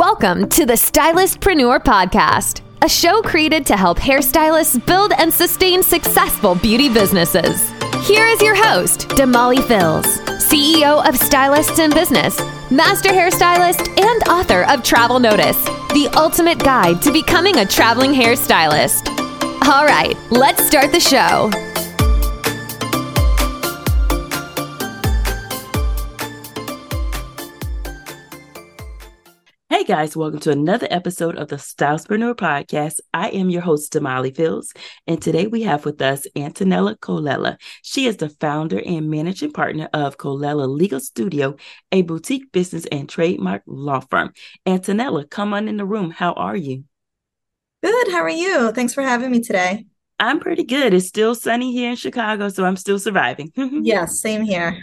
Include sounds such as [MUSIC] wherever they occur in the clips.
Welcome to the Stylistpreneur Podcast, a show created to help hairstylists build and sustain successful beauty businesses. Here is your host, Damali Fils, CEO of Stylists in Business, master hairstylist, and author of Travel Notice, the ultimate guide to becoming a traveling hairstylist. All right, let's start the show. Hey guys, welcome to another episode of the Stylistpreneur Podcast. I am your host, Damali Fils, and today we have with us Antonella Colella. She is the founder and managing partner of Colella Legal Studio, a boutique business and trademark law firm. Antonella, come on in the room. How are you? Good. How are you? Thanks for having me today. I'm pretty good. It's still sunny here in Chicago, so I'm still surviving. [LAUGHS] yes, same here.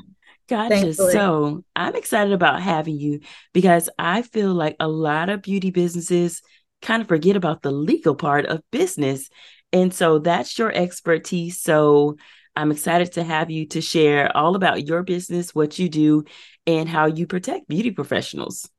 Gotcha. Thankfully. So I'm excited about having you because I feel like a lot of beauty businesses kind of forget about the legal part of business. And so that's your expertise. So I'm excited to have you to share all about your business, what you do, and how you protect beauty professionals.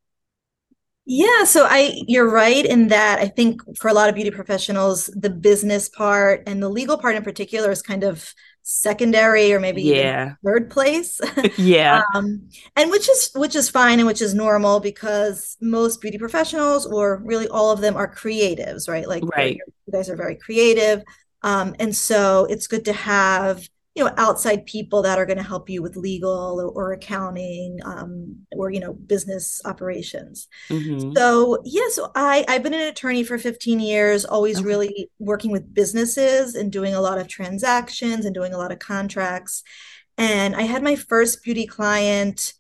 Yeah, so I you're right in that I think for a lot of beauty professionals the business part and the legal part in particular is kind of secondary or maybe yeah. third place. [LAUGHS] Yeah. Um, and which is which is fine and which is normal because most beauty professionals or really all of them are creatives right? Like right. you guys are very creative. Um, and so it's good to have you know outside people that are going to help you with legal or, or accounting um, or you know business operations mm-hmm. so yeah so i i've been an attorney for 15 years always okay. really working with businesses and doing a lot of transactions and doing a lot of contracts and i had my first beauty client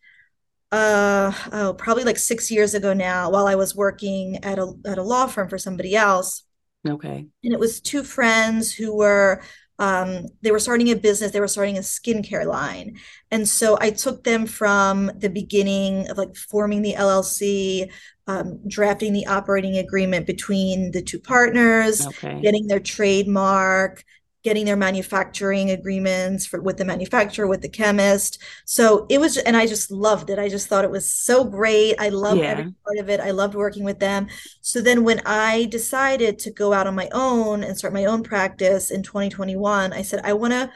uh oh probably like six years ago now while i was working at a at a law firm for somebody else okay and it was two friends who were um, they were starting a business they were starting a skincare line and so i took them from the beginning of like forming the llc um, drafting the operating agreement between the two partners okay. getting their trademark getting their manufacturing agreements for, with the manufacturer with the chemist. So it was and i just loved it. I just thought it was so great. I loved yeah. every part of it. I loved working with them. So then when i decided to go out on my own and start my own practice in 2021 i said i want to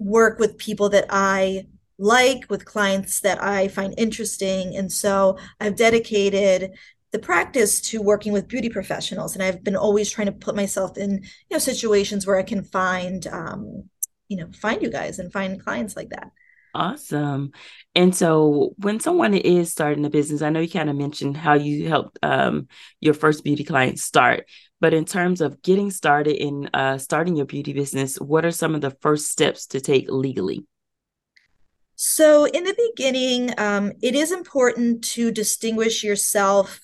work with people that i like with clients that i find interesting. And so i've dedicated the practice to working with beauty professionals. And i've been always trying to put myself in you know situations where i can find um you know find you guys and find clients like that. Awesome. And so when someone is starting a business i know you kind of mentioned how you helped um your first beauty client start but in terms of getting started in uh starting your beauty business what are some of the first steps to take legally? So, in the beginning, um, it is important to distinguish yourself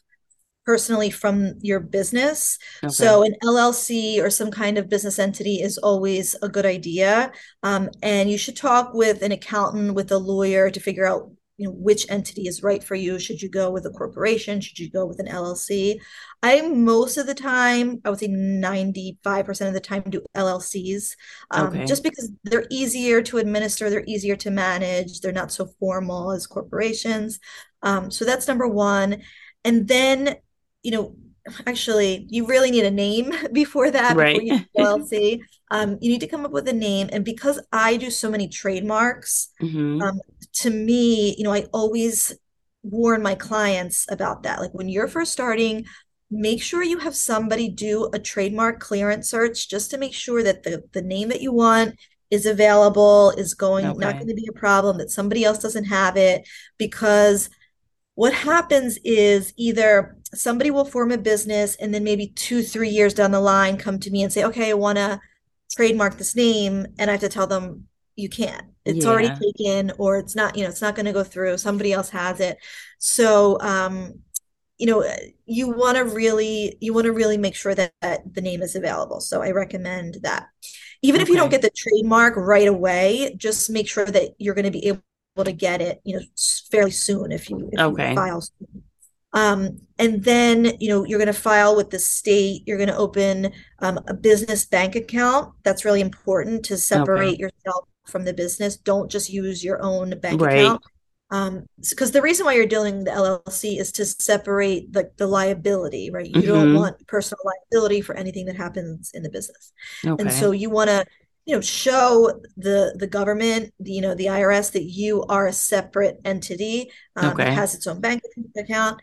personally from your business. Okay. So an LLC or some kind of business entity is always a good idea. Um, and you should talk with an accountant, with a lawyer to figure out you know which entity is right for you should you go with a corporation should you go with an llc i most of the time i would say 95% of the time do llcs um, okay. just because they're easier to administer they're easier to manage they're not so formal as corporations um, so that's number one and then you know, actually, you really need a name [LAUGHS] before that. Right. Before you LLC. um, you need to come up with a name. And because I do so many trademarks, mm-hmm. um, to me, you know, I always warn my clients about that. Like when you're first starting, make sure you have somebody do a trademark clearance search just to make sure that the, the name that you want is available, is going okay. not going to be a problem, that somebody else doesn't have it. Because what happens is either somebody will form a business and then maybe two, three years down the line come to me and say, okay, I want to trademark this name. And I have to tell them, you can't. It's yeah. already taken or it's not, you know, it's not going to go through. Somebody else has it. So, um, you know, you want to really, you want to really make sure that, that the name is available. So I recommend that. Even okay. if you don't get the trademark right away, just make sure that you're going to be able to get it, you know, fairly soon if you, if okay. you file. Um, and then, you know, you're going to file with the state. You're going to open um, a business bank account. That's really important to separate okay. yourself from the business. Don't just use your own bank right. account. um because the reason why you're doing the llc is to separate the, the liability right you mm-hmm. don't want personal liability for anything that happens in the business okay. and so you want to you know show the the government the, you know the irs that you are a separate entity um, okay. that has its own bank account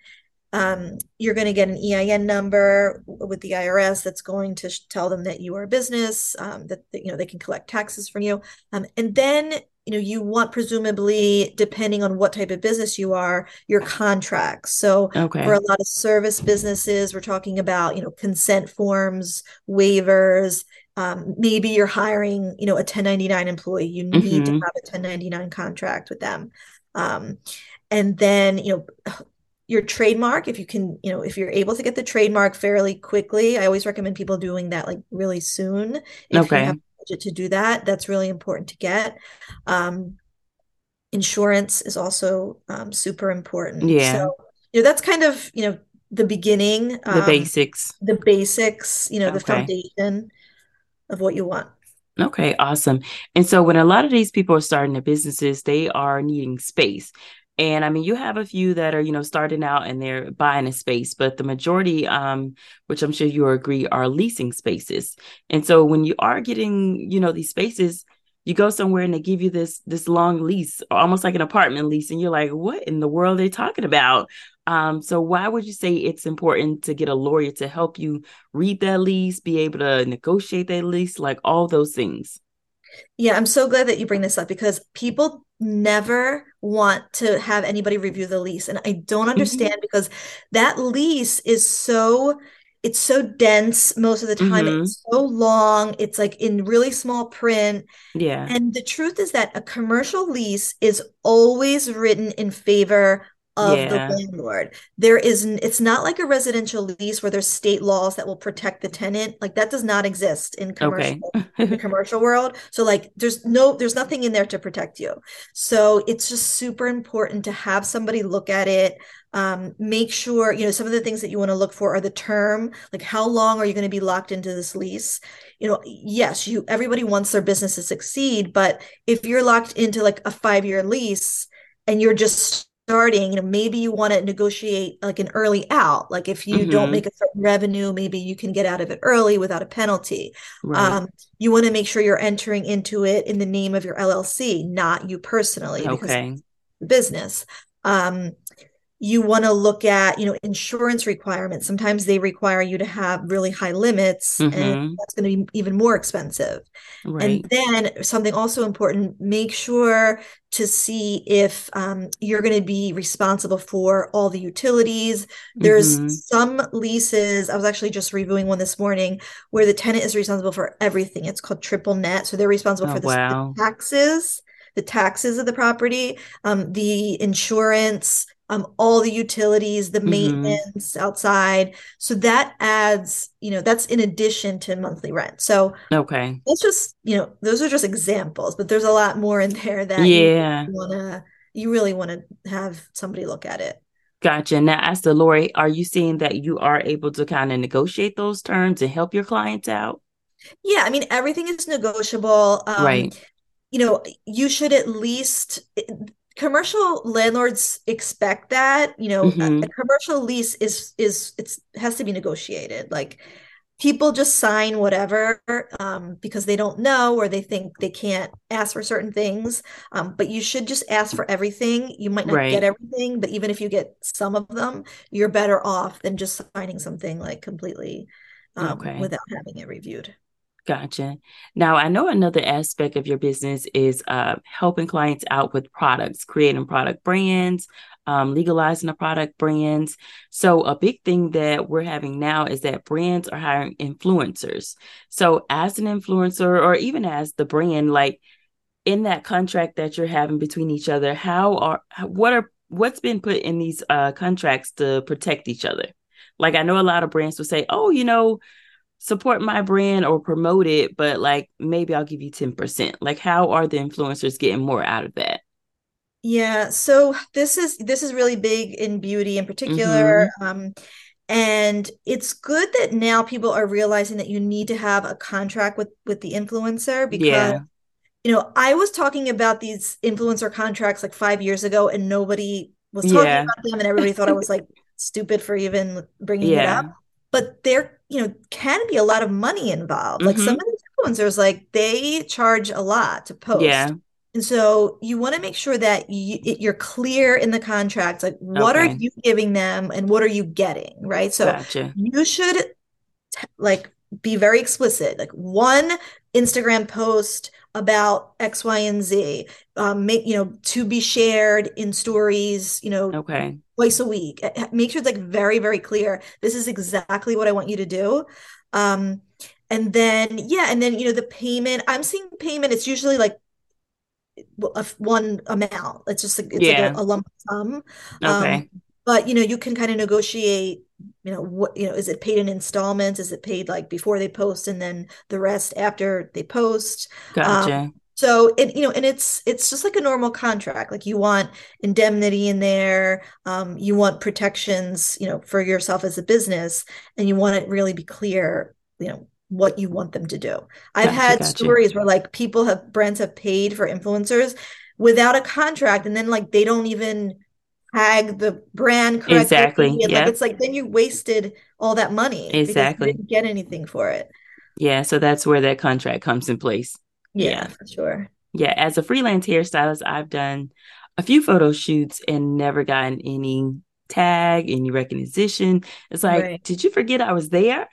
um, you're going to get an EIN number with the IRS that's going to tell them that you are a business, um, that, that, you know they can collect taxes from you, um, and then you know you want presumably depending on what type of business you are your contracts so okay. for a lot of service businesses we're talking about you know consent forms waivers um, maybe you're hiring you know a 1099 employee you need mm-hmm. to have a 1099 contract with them. Um, and then you know your trademark if you can you know if you're able to get the trademark fairly quickly i always recommend people doing that like really soon if okay. you have budget to do that. That's really important to get. Um, insurance is also um, super important. Yeah. so you know that's kind of you know the beginning the um, basics. the basics you know okay. the foundation of what you want Okay, awesome. And so when a lot of these people are starting their businesses, they are needing space. And I mean, you have a few that are, you know, starting out and they're buying a space, but the majority, um, which I'm sure you agree, are leasing spaces. And so when you are getting, you know, these spaces, you go somewhere and they give you this this long lease, almost like an apartment lease, and you're like, what in the world are they talking about? Um, so why would you say it's important to get a lawyer to help you read that lease, be able to negotiate that lease, like all those things? Yeah, I'm so glad that you bring this up because people never want to have anybody review the lease. And I don't mm-hmm. understand because that lease is so it's so dense most of the time. Mm-hmm. It's so long. It's like in really small print. Yeah. And the truth is that a commercial lease is always written in favor of yeah. the landlord. There is it's not like a residential lease where there's state laws that will protect the tenant. Like that does not exist in commercial okay. in the commercial world. So like there's no there's nothing in there to protect you. So it's just super important to have somebody look at it. Um, make sure you know some of the things that you want to look for are the term like how long are you going to be locked into this lease? You know yes you everybody wants their business to succeed but if you're locked into like a five year lease and you're just starting you know maybe you want to negotiate like an early out. Like if you mm-hmm. don't make a certain revenue maybe you can get out of it early without a penalty. Right. um, you want to make sure you're entering into it in the name of your llc not you personally okay. business. Um, you want to look at you know insurance requirements sometimes they require you to have really high limits mm-hmm. and that's going to be even more expensive right. and then something also important make sure to see if um, you're going to be responsible for all the utilities there's mm-hmm. some leases i was actually just reviewing one this morning where the tenant is responsible for everything it's called triple net so they're responsible oh, for the, wow. the taxes the taxes of the property, um, the insurance, um, all the utilities, the mm-hmm. maintenance mm-hmm. outside. So that adds, you know, that's in addition to monthly rent. So okay, that's just, you know, those are just examples, but there's a lot more in there that yeah, you wanna, you really want to have somebody look at it. Gotcha. Now, as the lawyer, are you seeing that you are able to kind of negotiate those terms and help your clients out? Yeah, I mean, everything is negotiable. Um, right. You know, you should at least commercial landlords expect that you know mm-hmm. a, a, commercial lease is is it's has to be negotiated like people just sign whatever um, because they don't know or they think they can't ask for certain things um, but you should just ask for everything you might not right. get everything but even if you get some of them you're better off than just signing something like completely um, okay. without having it reviewed Gotcha. Now, I know another aspect of your business is uh, helping clients out with products, creating product brands, um, legalizing the product brands. So, a big thing that we're having now is that brands are hiring influencers. So, as an influencer, or even as the brand, like in that contract that you're having between each other, how are what are what's been put in these uh, contracts to protect each other? Like, I know a lot of brands will say, "Oh, you know." Support my brand or promote it, but like maybe I'll give you 10%. Like how are the influencers getting more out of that? Yeah, so this is this is really big in beauty in particular. Mm-hmm. Um and it's good that now people are realizing that you need to have a contract with with the influencer because yeah. you know, I was talking about these influencer contracts like five years ago, and nobody was talking yeah. about them, and everybody thought I was like [LAUGHS] stupid for even bringing yeah. it up. But there, you know, can be a lot of money involved. Mm-hmm. Like some mm-hmm. of these influencers, like they charge a lot to post. Yeah. And so you want to make sure that you, are clear in the contract. Like, what okay. are you giving them, and what are you getting? Right. So gotcha. you should t- like be very explicit. Like one Instagram post about X, Y, and Z. Um, make you know to be shared in stories. You know, okay, twice a week. Make sure it's like very, very clear. This is exactly what I want you to do. Um, and then yeah, and then you know the payment. I'm seeing payment. It's usually like a, one amount. It's just like, it's yeah. like a, a lump sum. Okay. Um, but you know you can kind of negotiate you know what you know is it paid in installments is it paid like before they post and then the rest after they post gotcha um, so it you know and it's it's just like a normal contract like you want indemnity in there um, you want protections you know for yourself as a business and you want it really be clear you know what you want them to do i've gotcha, had gotcha. stories where like people have brands have paid for influencers without a contract and then like they don't even tag the brand correctly. Exactly. Yeah. Like it's like then you wasted all that money. Exactly. didn't get anything for it. Yeah. So that's where that contract comes in place. Yeah, yeah, for sure. Yeah. As a freelance hairstylist, I've done a few photo shoots and never gotten any tag, any recognition. It's like, right. did you forget I was there?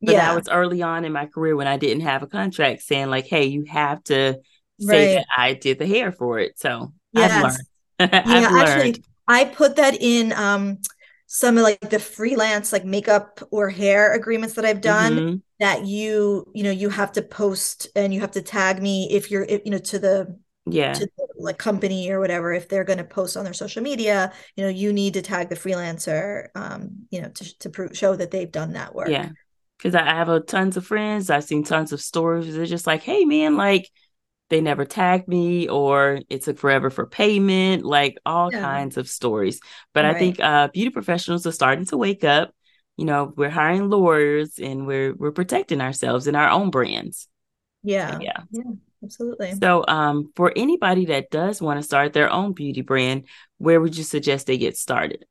But yeah. that was early on in my career when I didn't have a contract saying like, hey, you have to say right. that I did the hair for it. So yes. [LAUGHS] I've learned. I've yeah, learned. actually I put that in um, some of like the freelance like makeup or hair agreements that I've done mm-hmm. That you you know you have to post and you have to tag me if you're if, you know to the yeah. to the, like company or whatever if they're going to post on their social media you know you need to tag the freelancer um you know to to prove, show that they've done that work. Yeah. Because I have a tons of friends I've seen tons of stories they're just like hey man like they never tagged me or it took forever for payment like all yeah. kinds of stories. But right. i think uh, beauty professionals are starting to wake up you know we're hiring lawyers and we're we're protecting ourselves and our own brands. Yeah so, yeah. yeah. Absolutely. So um for anybody that does want to start their own beauty brand where would you suggest they get started?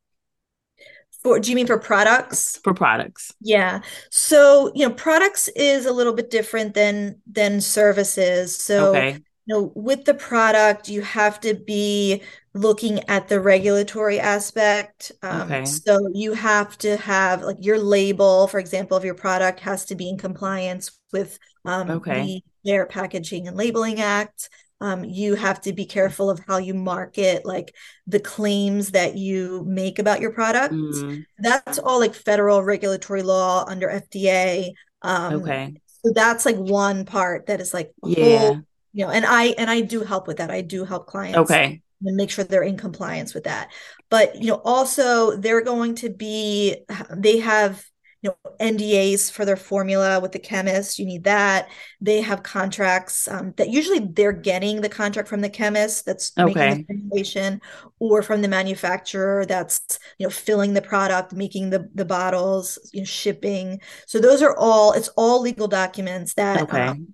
For do you mean for products? For products. Yeah. So you know products is a little bit different than than services. So okay. you know with the product you have to be looking at the regulatory aspect um, okay. so you have to have like your label for example of your product has to be in compliance with um, okay. the Fair Packaging and Labeling Act um, you have to be careful of how you market like the claims that you make about your product mm. that's all like federal regulatory law under fda um, okay so that's like one part that is like yeah whole, you know and i and i do help with that i do help clients okay and make sure they're in compliance with that but you know also they're going to be they have you know NDAs for their formula with the chemist. You need that. They have contracts um, that usually they're getting the contract from the chemist that's okay. making the formulation, or from the manufacturer that's you know filling the product, making the the bottles, you know, shipping. So those are all it's all legal documents that okay. um,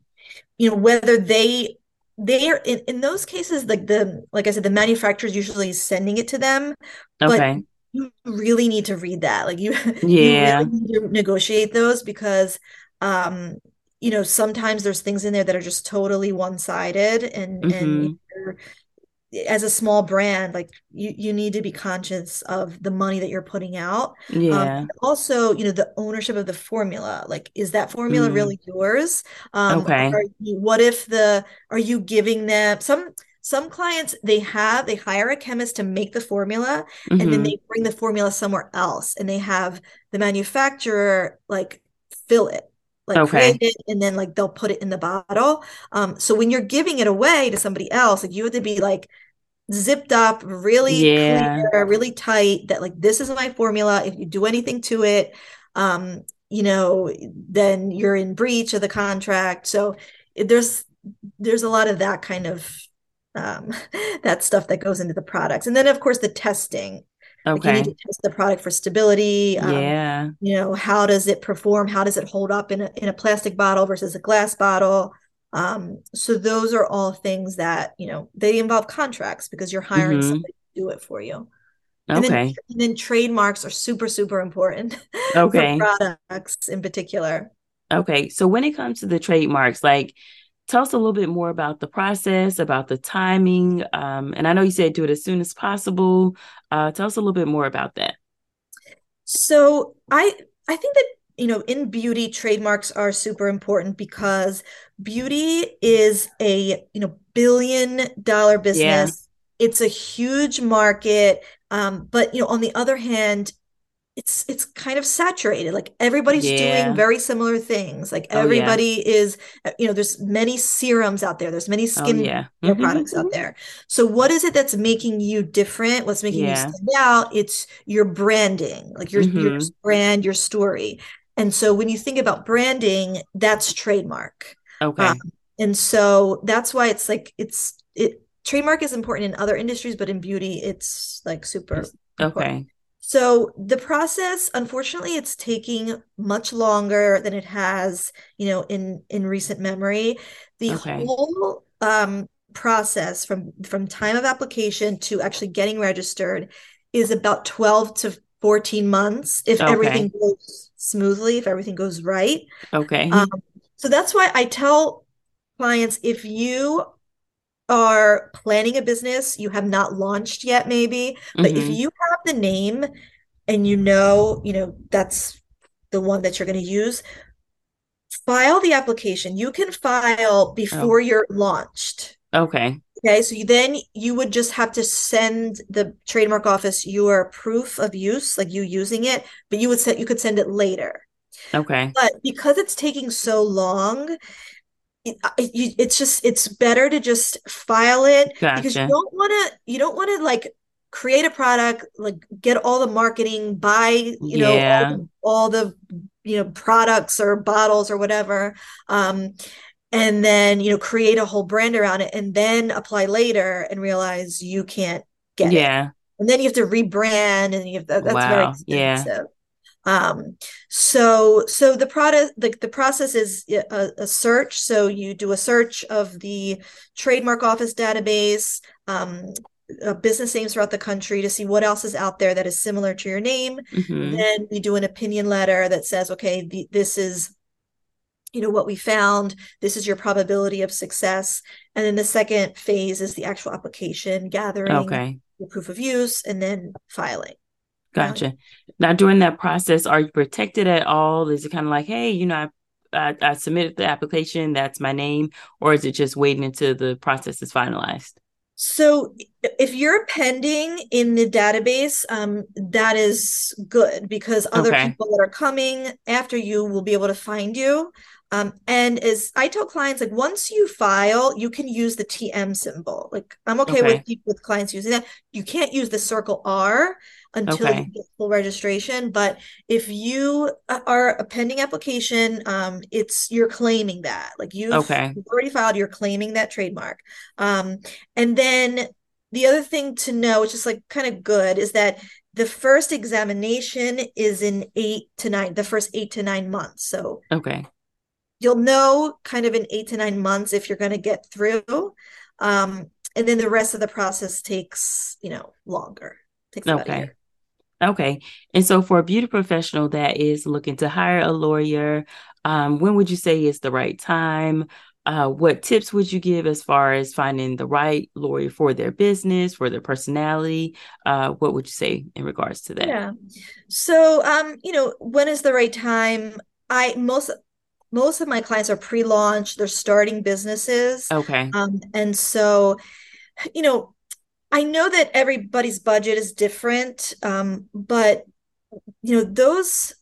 you know whether they they are in, in those cases like the like i said the manufacturer is usually sending it to them okay. but you really need to read that. Like you, yeah, [LAUGHS] you really need to negotiate those because, um, you know, sometimes there's things in there that are just totally one sided, and mm-hmm. and as a small brand, like you you need to be conscious of the money that you're putting out. Um, yeah. Um, also, you know, the ownership of the formula. Like, is that formula mm. really yours? Um, okay. You, what if the are you giving them some? some clients they have they hire a chemist to make the formula mm-hmm. and then mm-hmm. they bring the formula somewhere else and they have the manufacturer like fill it like okay. create it and then like they'll put it in the bottle um so when you're giving it away to somebody else like you have to be like zipped up really yeah. clear really tight that like this is my formula if you do anything to it um you know then you're in breach of the contract so there's there's a lot of that kind of um, [LAUGHS] that stuff that goes into the products. And then, of course, the testing. Okay. Like you need to test the product for stability. Um, yeah. You know, how does it perform? How does it hold up in a in a plastic bottle versus a glass bottle? Um, so those are all things that, you know, they involve contracts because you're hiring mm-hmm. somebody to do it for you. And okay. Then, and then trademarks are super, super important. [LAUGHS] Okay. products in particular. Okay. So when it comes to the trademarks, like tell us a little bit more about the process, about the timing. Um, and I know you said do it as soon as possible. Uh, tell us a little bit more about that. So I I think that you know in beauty trademarks are super important because beauty is a you know billion dollar business yeah. it's a huge market um, but you know on the other hand it's it's kind of saturated like everybody's yeah. doing very similar things like everybody oh, yeah. is you know there's many serums out there there's many skin oh, yeah. mm-hmm. products out there so what is it that's making you different what's making you stand out it's your branding like your, mm-hmm. your brand your story and so when you think about branding that's trademark okay um, and so that's why it's like it's it trademark is important in other industries but in beauty it's like super okay so the process, unfortunately, it's taking much longer than it has, you know, in in recent memory. The okay. whole um, process from from time of application to actually getting registered is about 12 to 14 months if okay. everything goes smoothly, if everything goes right. Okay. Um, so that's why I tell clients if you are planning a business you have not launched yet maybe but mm-hmm. if you have the name and you know you know that's the one that you're going to use file the application you can file before oh. you're launched okay okay so you, then you would just have to send the trademark office your proof of use like you using it but you would set you could send it later okay but because it's taking so long it, it's just it's better to just file it gotcha. because you don't want to you don't want to like create a product like get all the marketing buy you know yeah. all, all, the you know products or bottles or whatever um and then you know create a whole brand around it and then apply later and realize you can't get yeah. it and then you have to rebrand and you have that, that's wow. very expensive yeah um so so the product the, the process is a, a, search so you do a search of the trademark office database um uh, business names throughout the country to see what else is out there that is similar to your name mm-hmm. then we do an opinion letter that says okay the, this is you know what we found this is your probability of success and then the second phase is the actual application gathering okay the proof of use and then filing Gotcha. now, during that process, are you protected at all? Is it kind of like, hey, you know, I, I, I submitted the application, that's my name, or is it just waiting until the process is finalized? So, if you're pending in the database, um, that is good because other okay. people that are coming after you will be able to find you. Um, and as I tell clients, like once you file, you can use the TM symbol. Like I'm okay, okay. with with clients using that. You can't use the circle R until okay. you get full registration. But if you are a pending application, um, it's you're claiming that. Like you've, okay. you've already filed, you're claiming that trademark. Um, and then the other thing to know, which is like kind of good, is that the first examination is in eight to nine, the first eight to nine months. So okay you'll know kind of in eight to nine months if you're going to get through um, and then the rest of the process takes you know longer takes okay. okay. And so for a beauty professional that is looking to hire a lawyer um, when would you say is the right time? Uh, what tips would you give as far as finding the right lawyer for their business for their personality? Uh, what would you say in regards to that? Yeah. So um you know when is the right time? I most most of my clients are pre-launch they're starting businesses okay. um, and so you know i know that everybody's budget is different um, but you know those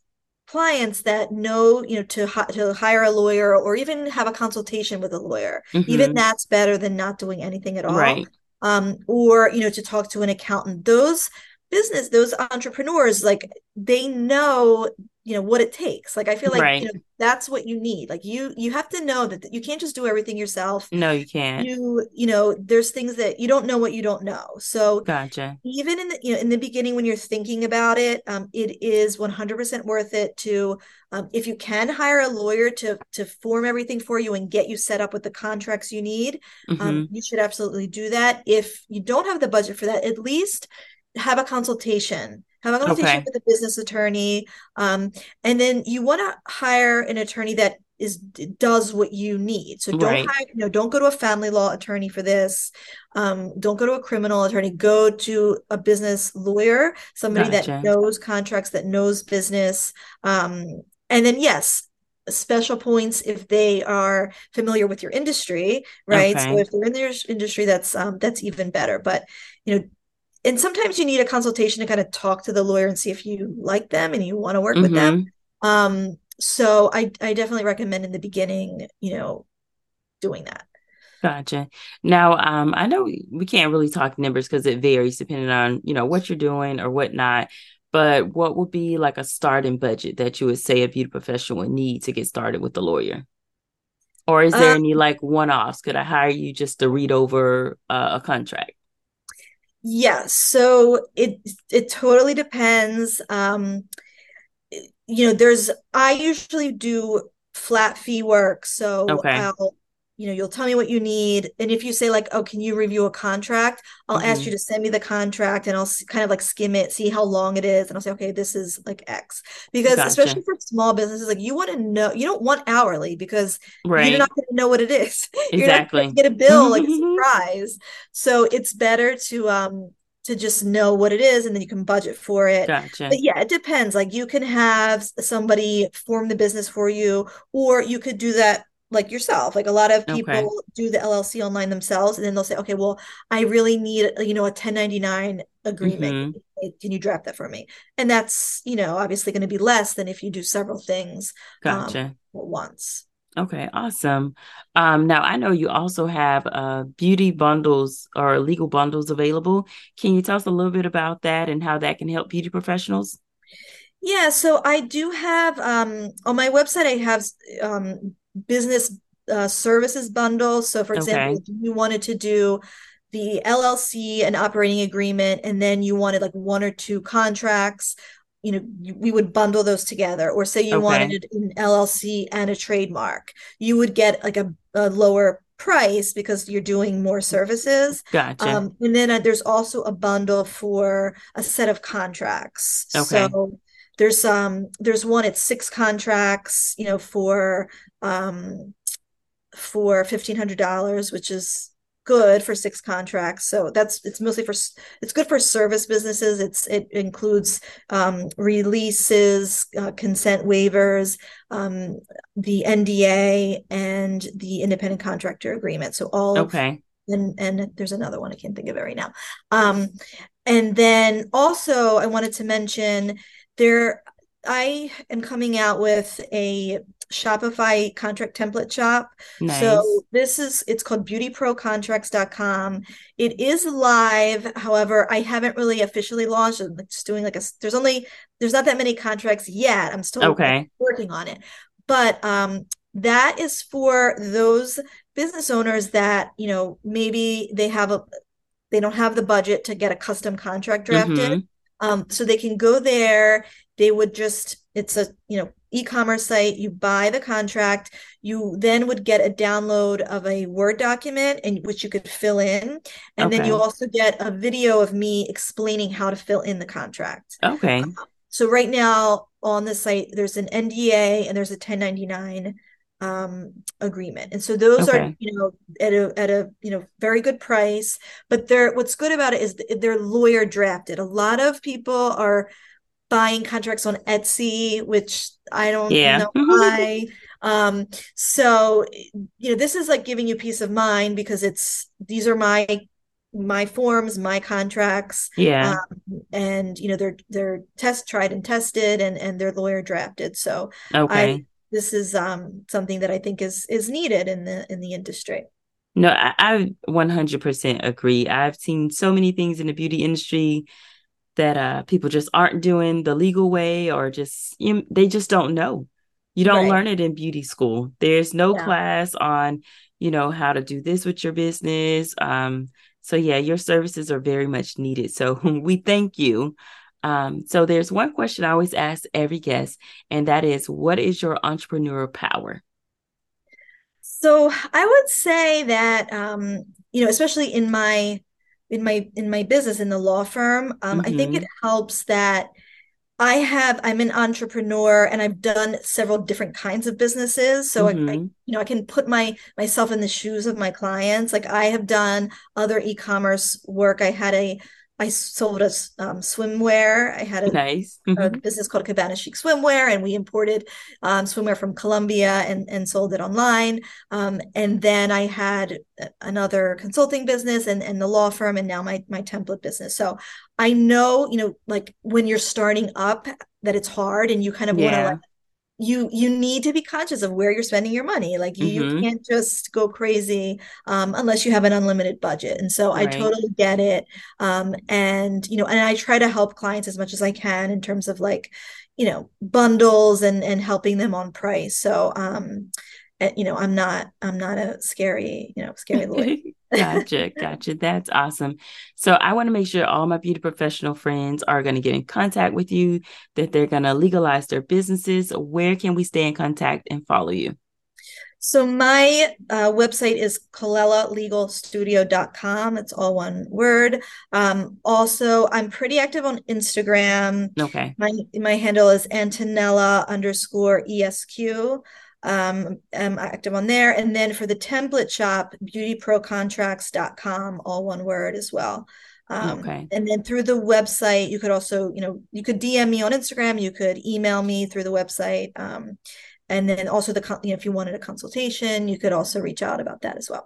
clients that know you know to to hire a lawyer or even have a consultation with a lawyer mm-hmm. even that's better than not doing anything at all right. um, or you know to talk to an accountant. Those business those entrepreneurs like they know you know what it takes. Like i feel like right. you know that's what you need. Like you you have to know that you can't just do everything yourself. No you can't. You you know there's things that you don't know what you don't know. So gotcha. even in the you know in the beginning when you're thinking about it um, it is 100% worth it to um, if you can hire a lawyer to to form everything for you and get you set up with the contracts you need um, mm-hmm. um, you should absolutely do that. If you don't have the budget for that at least have a consultation have a conversation okay. with a business attorney um, and then you want to hire an attorney that is does what you need so don't right. hire you know don't go to a family law attorney for this um, don't go to a criminal attorney go to a business lawyer somebody gotcha. that knows contracts that knows business um, and then yes special points if they are familiar with your industry right okay. so if they're in their industry that's um, that's even better but you know and sometimes you need a consultation to kind of talk to the lawyer and see if you like them and you want to work mm-hmm. with them. Mm-hmm. um so i i definitely recommend in the beginning you know doing that. Gotcha. Now um i know we can't really talk numbers because it varies depending on you know what you're doing or whatnot but what would be like a starting budget that you would say a beauty professional would need to get started with the lawyer? Or is there um, any like one-offs? Could i hire you just to read over uh, a contract yeah, so it it totally depends. Um, you know, there's I usually do flat fee work, so okay. I'll you know you'll tell me what you need and if you say like oh can you review a contract i'll mm-hmm. ask you to send me the contract and i'll kind of like skim it see how long it is and i'll say okay this is like x because gotcha. especially for small businesses like you want to know you don't want hourly because right. you're not going to know what it is [LAUGHS] exactly get a bill like a [LAUGHS] surprise so it's better to um to just know what it is and then you can budget for it. Gotcha. But yeah, it depends. Like you can have somebody form the business for you, or you could do that like yourself like a lot of people okay. do the llc online themselves and then they'll say okay well i really need you know a 1099 agreement mm-hmm. can you draft that for me and that's you know obviously going to be less than if you do several things um, gotcha um, at once okay awesome um now i know you also have uh beauty bundles or legal bundles available can you tell us a little bit about that and how that can help beauty professionals yeah, so I do have um, on my website. I have um, business uh, services bundle. So, for example, okay. if you wanted to do the LLC and operating agreement, and then you wanted like one or two contracts, you know, we would bundle those together. Or say you okay. wanted an LLC and a trademark, you would get like a, a lower price because you're doing more services. Gotcha. Um, and then uh, there's also a bundle for a set of contracts. Okay. So there's um there's one it's six contracts you know for um for fifteen hundred dollars which is good for six contracts. So that's it's mostly for it's good for service businesses. It's it includes um, releases uh, consent waivers um, the nda and the independent contractor agreement. So all okay. Of, and and there's another one i can't think of it right now. Um and then also i wanted to mention there I am coming out with a Shopify contract template shop. Nice. So this is it's called beautyprocontracts.com. It is live. However, I haven't really officially launched. I'm just doing like a there's only there's not that many contracts yet. I'm still okay. working on it. But um that is for those business owners that, you know, maybe they have a they don't have the budget to get a custom contract drafted. Mm-hmm. Um, so they can go there. They would just, it's a, you know, e-commerce site. You buy the contract. You then would get a download of a Word document in which you could fill in. And okay. then you also get a video of me explaining how to fill in the contract. Okay. Um, so right now on the site, there's an NDA and there's a 1099 um, agreement. And so those okay. are, you know, at a at a you know very good price. But they're what's good about it is they're lawyer drafted. A lot of people are buying contracts on Etsy, which I don't yeah. know why. um, so you know, this is like giving you peace of mind because it's these are my my forms my contracts yeah um, and you know they're they're test tried and tested and and they're lawyer drafted so okay I, this is um, something that I think is is needed in the in the industry. No, I, I 100% agree. I've seen so many things in the beauty industry that uh, people just aren't doing the legal way or just you know, they just don't know. You don't right. learn it in beauty school. There's no yeah. class on, you know, how to do this with your business. Um, so yeah, your services are very much needed. So [LAUGHS] we thank you. Um, so there's one question I always ask every guest, and that is, what is your entrepreneurial power? So I would say that um, you know, especially in my in my in my business in the law firm, um, mm-hmm. I think it mm-hmm. helps that I have I'm an entrepreneur and I've done several different kinds of businesses. So mm-hmm. I, I, mm-hmm. you know I can put my myself in the shoes of my clients. Like I have done other e-commerce work. I had a I sold us um, swimwear. I had a, nice. mm-hmm. a, business called Cabana Chic Swimwear, and we imported um, swimwear from Colombia and, and sold it online. Um, and then I had another consulting business and, and the law firm, and now my my template business. So I know, you know, like when you're starting up, that it's hard, and you kind of yeah. want to you you need to be conscious of where you're spending your money like you, mm-hmm. you can't just go crazy um, unless you have an unlimited budget and so right. i totally get it um, and you know and i try to help clients as much as i can in terms of like you know bundles and and helping them on price so um eh, you know i'm not i'm not a scary you know scary lawyer [LAUGHS] gotcha, gotcha. That's awesome. So I want to make sure all my beauty professional friends are going to get in contact with you, that they're going to legalize their businesses. Where can we stay in contact and follow you? So my uh, website is colellalegalstudio.com. It's all one word. Um, also, I'm pretty active on Instagram. Okay. My my handle is Antonella underscore ESQ um, I'm active on there. And then for the template shop, beautyprocontracts.com, all one word as well. Um, okay. And then through the website, you could also, you know, you could DM me on Instagram, you could email me through the website. Um, and then also the, you know, if you wanted a consultation, you could also reach out about that as well.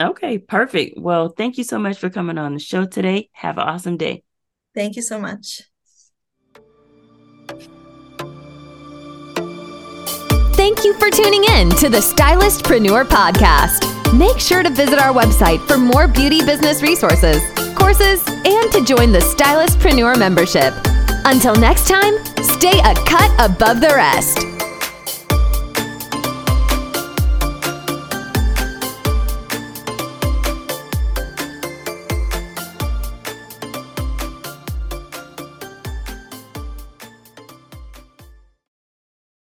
Okay, perfect. Well, thank you so much for coming on the show today. Have an awesome day. Thank you so much. Thank you for tuning in to the Stylistpreneur Podcast. Make sure to visit our website for more beauty business resources, courses, and to join the Stylistpreneur membership. Until next time, stay a cut above the rest.